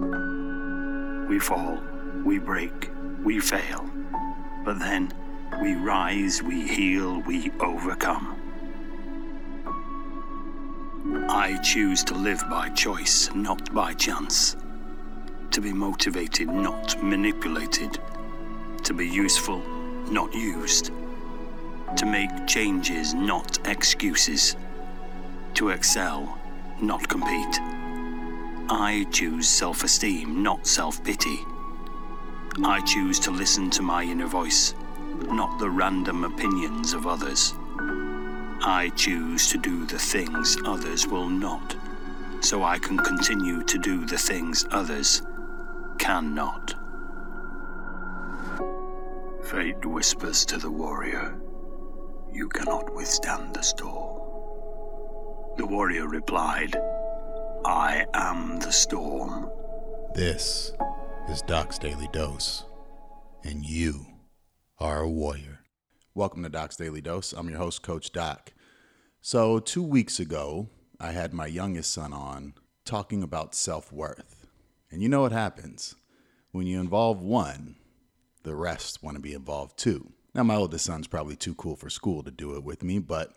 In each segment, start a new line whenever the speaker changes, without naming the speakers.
We fall, we break, we fail. But then we rise, we heal, we overcome. I choose to live by choice, not by chance. To be motivated, not manipulated. To be useful, not used. To make changes, not excuses. To excel, not compete. I choose self esteem, not self pity. I choose to listen to my inner voice, not the random opinions of others. I choose to do the things others will not, so I can continue to do the things others cannot. Fate whispers to the warrior, You cannot withstand the storm. The warrior replied, I am the storm.
This is Doc's Daily Dose, and you are a warrior. Welcome to Doc's Daily Dose. I'm your host, Coach Doc. So, two weeks ago, I had my youngest son on talking about self worth. And you know what happens when you involve one, the rest want to be involved too. Now, my oldest son's probably too cool for school to do it with me, but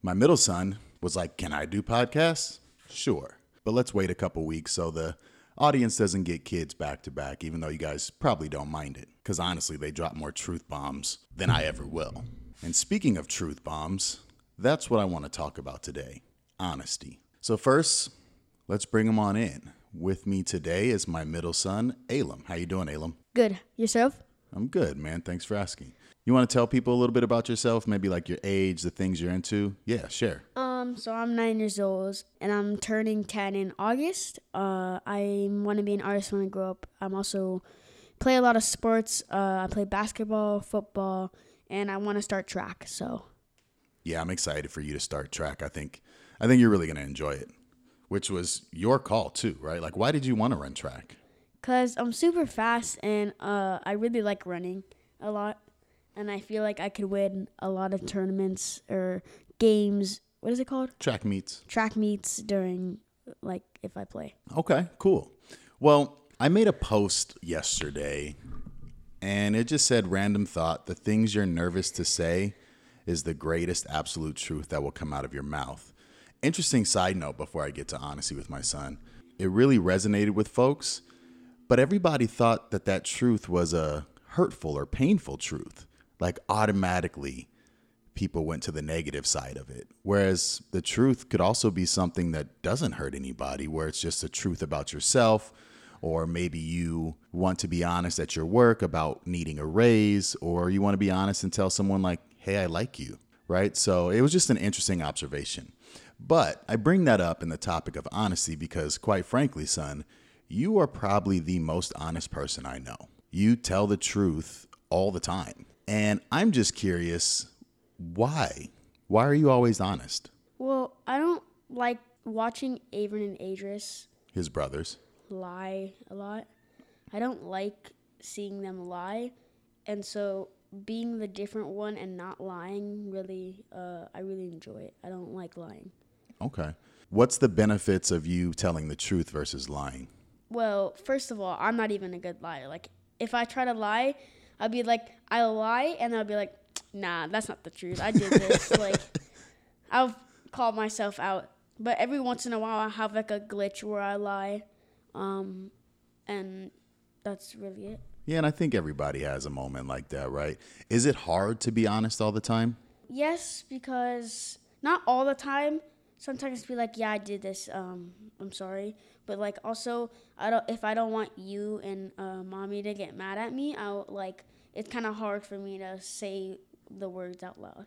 my middle son was like, Can I do podcasts? Sure. But let's wait a couple weeks so the audience doesn't get kids back to back, even though you guys probably don't mind it. Because honestly, they drop more truth bombs than I ever will. And speaking of truth bombs, that's what I want to talk about today honesty. So, first, let's bring them on in. With me today is my middle son, Alum. How you doing, Alum?
Good. Yourself?
I'm good, man. Thanks for asking. You want to tell people a little bit about yourself, maybe like your age, the things you're into? Yeah, share.
Um, so I'm nine years old and I'm turning ten in August. Uh, I want to be an artist when I grow up. I'm also play a lot of sports. Uh, I play basketball, football, and I want to start track. So
Yeah, I'm excited for you to start track. I think I think you're really going to enjoy it. Which was your call too, right? Like why did you want to run track?
Cause I'm super fast and uh, I really like running a lot, and I feel like I could win a lot of tournaments or games. What is it called?
Track meets.
Track meets during like if I play.
Okay, cool. Well, I made a post yesterday and it just said random thought, the things you're nervous to say is the greatest absolute truth that will come out of your mouth. Interesting side note before I get to honesty with my son. It really resonated with folks, but everybody thought that that truth was a hurtful or painful truth. Like automatically people went to the negative side of it. Whereas the truth could also be something that doesn't hurt anybody, where it's just the truth about yourself, or maybe you want to be honest at your work about needing a raise, or you want to be honest and tell someone, like, hey, I like you, right? So it was just an interesting observation. But I bring that up in the topic of honesty because, quite frankly, son, you are probably the most honest person I know. You tell the truth all the time. And I'm just curious why? Why are you always honest?
Well, I don't like watching Avon and Adris
His brothers.
lie a lot. I don't like seeing them lie, and so being the different one and not lying really, uh, I really enjoy it. I don't like lying.
Okay. What's the benefits of you telling the truth versus lying?
Well, first of all, I'm not even a good liar. Like, if I try to lie, I'll be like, I'll lie, and I'll be like, nah, that's not the truth. I did this. like, I've called myself out. But every once in a while, I have like a glitch where I lie, um, and that's really it.
Yeah, and I think everybody has a moment like that, right? Is it hard to be honest all the time?
Yes, because not all the time. Sometimes be like, yeah, I did this. Um, I'm sorry, but like also, I don't. If I don't want you and uh, mommy to get mad at me, I'll like. It's kind of hard for me to say the words out loud.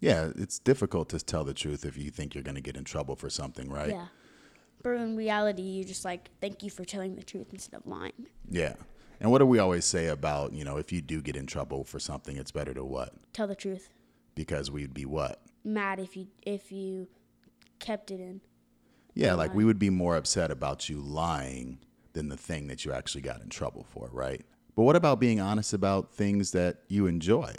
Yeah, it's difficult to tell the truth if you think you're going to get in trouble for something, right?
Yeah. But in reality, you just like thank you for telling the truth instead of lying.
Yeah. And what do we always say about, you know, if you do get in trouble for something, it's better to what?
Tell the truth.
Because we'd be what?
Mad if you if you kept it in.
Yeah, like we would be more upset about you lying than the thing that you actually got in trouble for, right? But what about being honest about things that you enjoy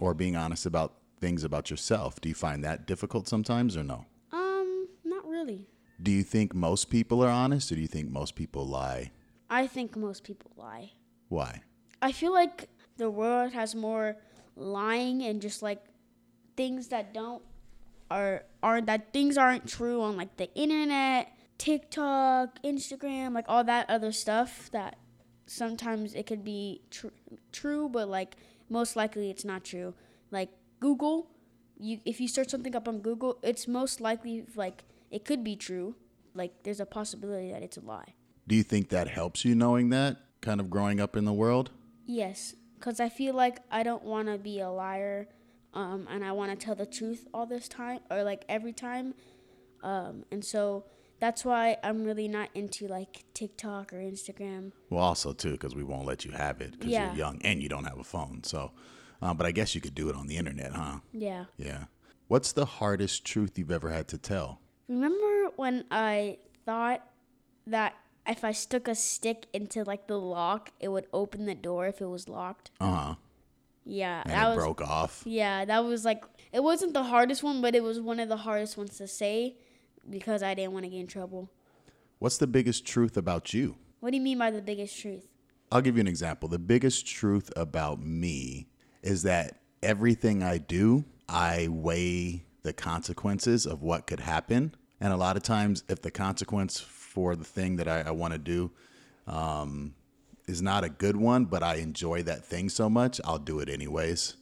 or being honest about things about yourself? Do you find that difficult sometimes or no?
Um, not really.
Do you think most people are honest or do you think most people lie
I think most people lie.
Why?
I feel like the world has more lying and just like things that don't are are that things aren't true on like the internet, TikTok, Instagram, like all that other stuff that sometimes it could be tr- true but like most likely it's not true. Like Google, you if you search something up on Google, it's most likely like it could be true. Like there's a possibility that it's a lie.
Do you think that helps you knowing that, kind of growing up in the world?
Yes, because I feel like I don't want to be a liar, um, and I want to tell the truth all this time or like every time, um, and so that's why I'm really not into like TikTok or Instagram.
Well, also too, because we won't let you have it because
Yeah.
you're young and you don't have a phone. So, uh, but I guess you could do it on the internet, huh?
Yeah.
Yeah. What's the hardest truth you've ever had to tell?
Remember when I thought that if I stuck a stick into like the lock, it would open the door if it was locked?
Uh huh.
Yeah,
And
that
it
was
broke off.
Yeah, that was like it wasn't the hardest one, but it was one of the hardest ones to say because I didn't want to get in trouble.
What's the biggest truth about you?
What do you mean by the biggest truth?
I'll give you an example. The biggest truth about me is that everything I do, I weigh the consequences of what could happen. And a lot of times, if the consequence for the thing that I, I want to do um, is not a good one, but I enjoy that thing so much, I'll do it anyways.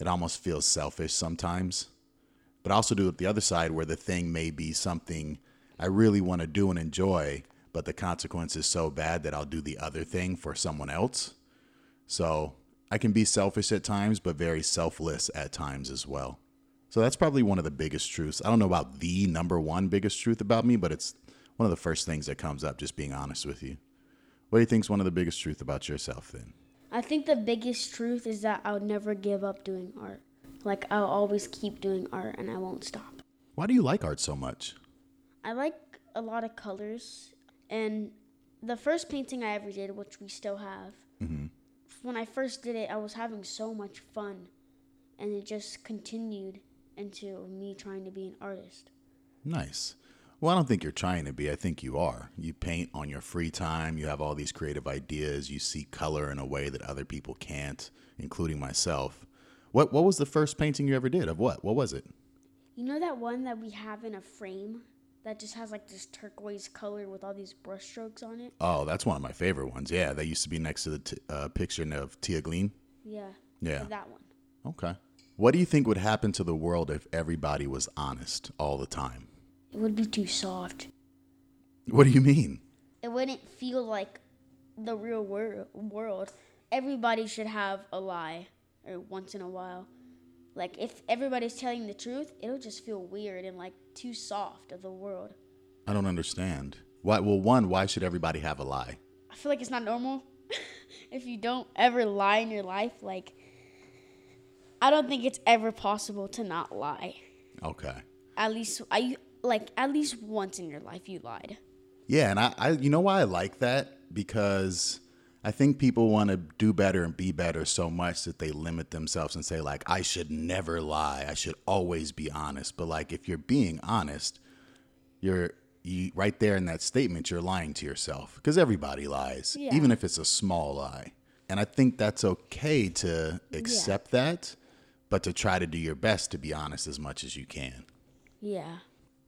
It almost feels selfish sometimes. But also do it the other side where the thing may be something I really want to do and enjoy, but the consequence is so bad that I'll do the other thing for someone else. So I can be selfish at times, but very selfless at times as well. So that's probably one of the biggest truths. I don't know about the number one biggest truth about me, but it's one of the first things that comes up, just being honest with you. What do you think is one of the biggest truth about yourself then?
I think the biggest truth is that I'll never give up doing art. Like I'll always keep doing art and I won't stop.
Why do you like art so much?
I like a lot of colors and the first painting I ever did, which we still have. Mm-hmm. When I first did it, I was having so much fun and it just continued into me trying to be an artist.
Nice. Well, I don't think you're trying to be. I think you are. You paint on your free time. You have all these creative ideas. You see color in a way that other people can't, including myself. What What was the first painting you ever did? Of what? What was it?
You know that one that we have in a frame that just has like this turquoise color with all these brushstrokes on it?
Oh, that's one of my favorite ones. Yeah, that used to be next to the t- uh, picture of Tia Gleen.
Yeah.
Yeah.
That one.
Okay. What do you think would happen to the world if everybody was honest all the time?
It would be too soft.
What do you mean?
It wouldn't feel like the real wor- world. Everybody should have a lie or once in a while. Like if everybody's telling the truth, it'll just feel weird and like too soft of the world.
I don't understand. Why? Well, one, why should everybody have a lie?
I feel like it's not normal if you don't ever lie in your life. Like I don't think it's ever possible to not lie.
Okay.
At least I like at least once in your life you lied.
Yeah, and I, I you know why I like that because I think people want to do better and be better so much that they limit themselves and say like I should never lie. I should always be honest. But like if you're being honest, you're you right there in that statement you're lying to yourself because everybody lies,
Yeah.
even if it's a small lie. And I think that's okay to accept that, but to try to do your best to be honest as much as you can.
Yeah.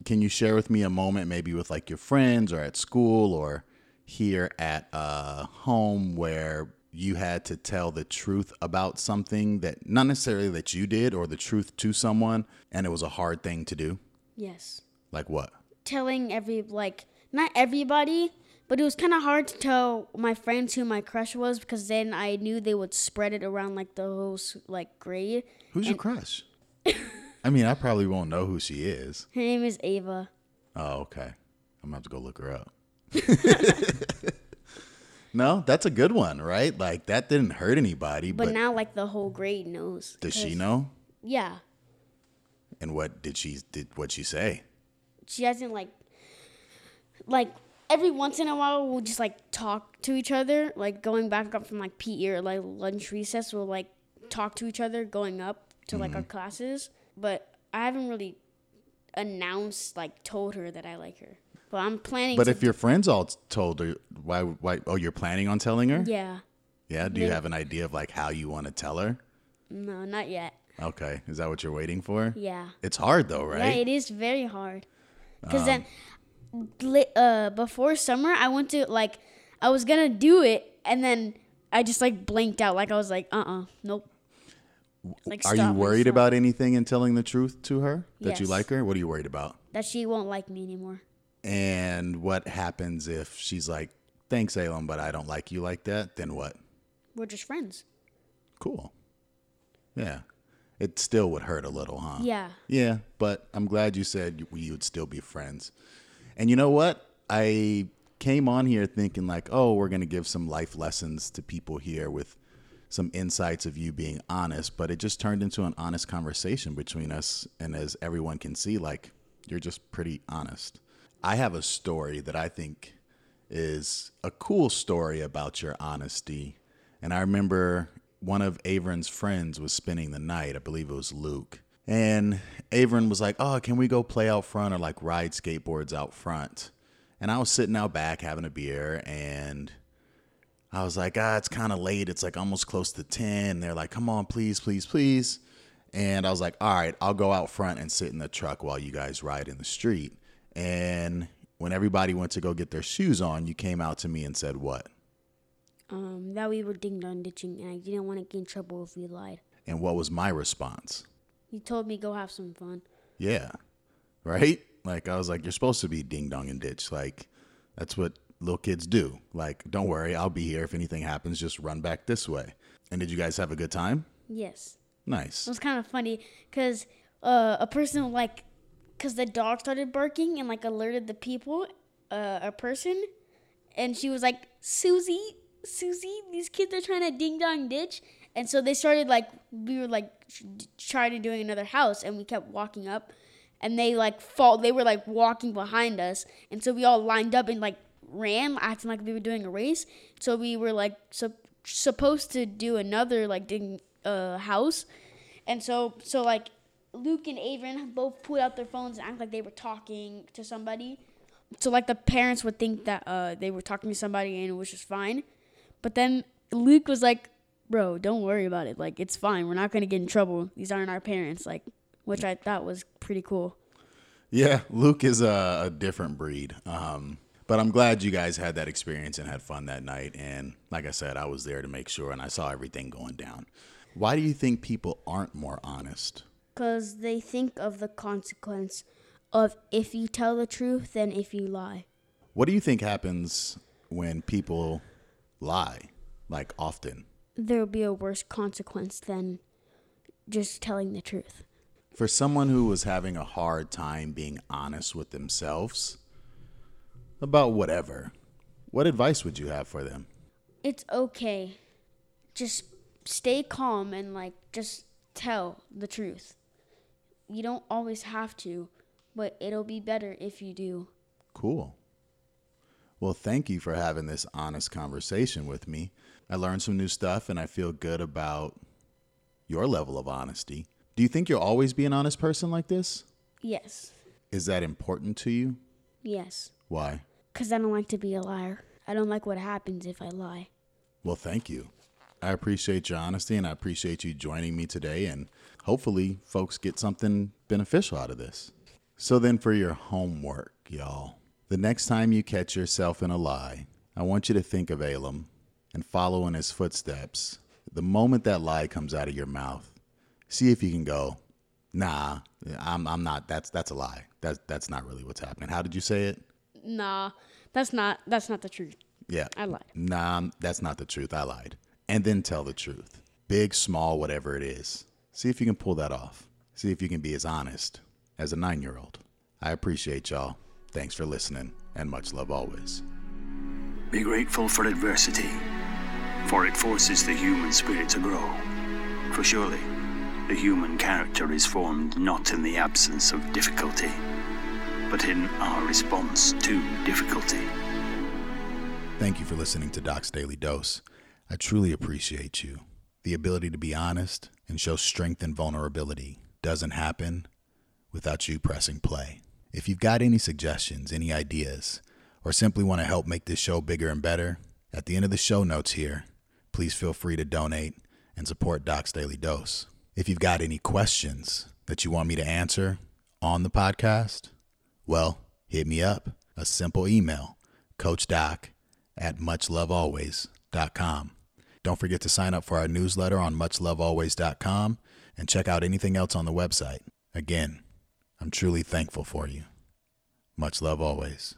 Can you share with me a moment, maybe with like your friends or at school or here at uh, home, where you had to tell the truth about something that not necessarily that you did or the truth to someone, and it was a hard thing to do?
Yes.
Like what?
telling every like not everybody, but it was kind of hard to tell my friends who my crush was because then I knew they would spread it around like the whole like grade.
Who's your crush? I mean, I probably won't know who she is.
Her name is Ava.
Oh, okay. I'm gonna have to go look her up. no, that's a good one, right? Like that didn't hurt anybody,
But,
but,
now like the whole grade knows.
does she know?
Yeah.
And what did she did what she say?
She hasn't like like every once in a while we'll just like talk to each other, like going back up from like PE or like lunch recess, we'll like talk to each other going up to like our
Mm-hmm.
classes. But I haven't really announced like told her that I like her. But I'm planning
But if your friends all told her, Why? Why? Oh, you're planning on telling her?
Yeah.
Yeah. Do you
Maybe.
have an idea of like how you want to tell her?
No, not yet.
Okay. Is that what you're waiting for?
Yeah.
It's hard though, right?
Yeah, it is very hard. Because then, uh, before summer, I went to like, I was gonna do it, and then I just like blanked out. Like I was like, uh, uh nope. Like,
Are you worried about anything in telling the truth to her that you like her? What are you worried about?
that she won't like me anymore?
And what happens if she's like, "Thanks, Salem, but I don't like you like that"? Then what?
We're just friends.
Cool. Yeah. It still would hurt a little, huh?
Yeah.
Yeah, but I'm glad you said you- we would still be friends. And you know what? I came on here thinking like, oh, we're gonna give some life lessons to people here with some insights of you being honest, but it just turned into an honest conversation between us. And as everyone can see, like you're just pretty honest. I have a story that I think is a cool story about your honesty. And I remember one of Avron's friends was spending the night. I believe it was Luke. And Avron was like, Oh, can we go play out front or like ride skateboards out front? And I was sitting out back having a beer and I was like, ah, it's kind of late. It's like almost close to 10. They're like, come on, please, please, please. And I was like, all right, I'll go out front and sit in the truck while you guys ride in the street. And when everybody went to go get their shoes on, you came out to me and said, what?
Um, that we were ding dong ditching, and I didn't want to get in trouble if we lied.
And what was my response?
You told me go have some fun.
Yeah. Right? Like, I was like, you're supposed to be ding dong and ditch. Like, that's what little kids do. Like, don't worry, I'll be here. If anything happens, just run back this way. And did you guys have a good time?
Yes.
Nice.
It was kind of funny because uh, a person like, because the dog started barking and like alerted the people, uh, a person, and she was like, Susie, Susie, these kids are trying to ding dong ditch. And so they started like, we were like trying to doing another house and we kept walking up and they like fall, they were like walking behind us. And so we all lined up and like ran, acting like we were doing a race. So we were like sup- supposed to do another like ding, uh, house. And so, so like Luke and Avon both pulled out their phones and act like they were talking to somebody. So like the parents would think that uh, they were talking to somebody and it was just fine. But then Luke was like, "Bro, don't worry about it. Like it's fine. We're not gonna get in trouble. These aren't our parents." Like, which I thought was pretty cool.
Yeah, Luke is a, a different breed. Um, but I'm glad you guys had that experience and had fun that night. And like I said, I was there to make sure and I saw everything going down. Why do you think people aren't more honest?
Cause they think of the consequence of if you tell the truth than if you lie.
What do you think happens when people lie, like often?
There'll be a worse consequence than just telling the truth.
For someone who was having a hard time being honest with themselves about whatever, what advice would you have for them?
it's okay. Just stay calm and like just tell the truth. You don't always have to, but it'll be better if you do.
Cool. Well, thank you for having this honest conversation with me. I learned some new stuff and I feel good about your level of honesty. Do you think you'll always be an honest person like this?
Yes.
Is that important to you?
Yes.
Why?
Cuz I don't like to be a liar. I don't like what happens if I lie.
Well, thank you. I appreciate your honesty and I appreciate you joining me today. And hopefully, folks get something beneficial out of this. So, then for your homework, y'all, the next time you catch yourself in a lie, I want you to think of Elam and follow in his footsteps. The moment that lie comes out of your mouth, see if you can go, nah, I'm, I'm not, that's, that's a lie. That's, that's not really what's happening. How did you say it?
Nah, that's not that's not the truth.
Yeah.
I lied.
Nah, that's not the truth. I lied. And then tell the truth. Big, small, whatever it is. See if you can pull that off. See if you can be as honest as a nine year old. I appreciate y'all. Thanks for listening, and much love always.
Be grateful for adversity, for it forces the human spirit to grow. For surely, the human character is formed not in the absence of difficulty, but in our response to difficulty.
Thank you for listening to Doc's Daily Dose. I truly appreciate you. The ability to be honest and show strength and vulnerability doesn't happen without you pressing play. If you've got any suggestions, any ideas, or simply want to help make this show bigger and better, at the end of the show notes here, please feel free to donate and support Doc's Daily Dose. If you've got any questions that you want me to answer on the podcast, well, hit me up. A simple email, coachdoc at muchlovealways.com. Don't forget to sign up for our newsletter on muchlovealways.com and check out anything else on the website. Again, I'm truly thankful for you. Much love always.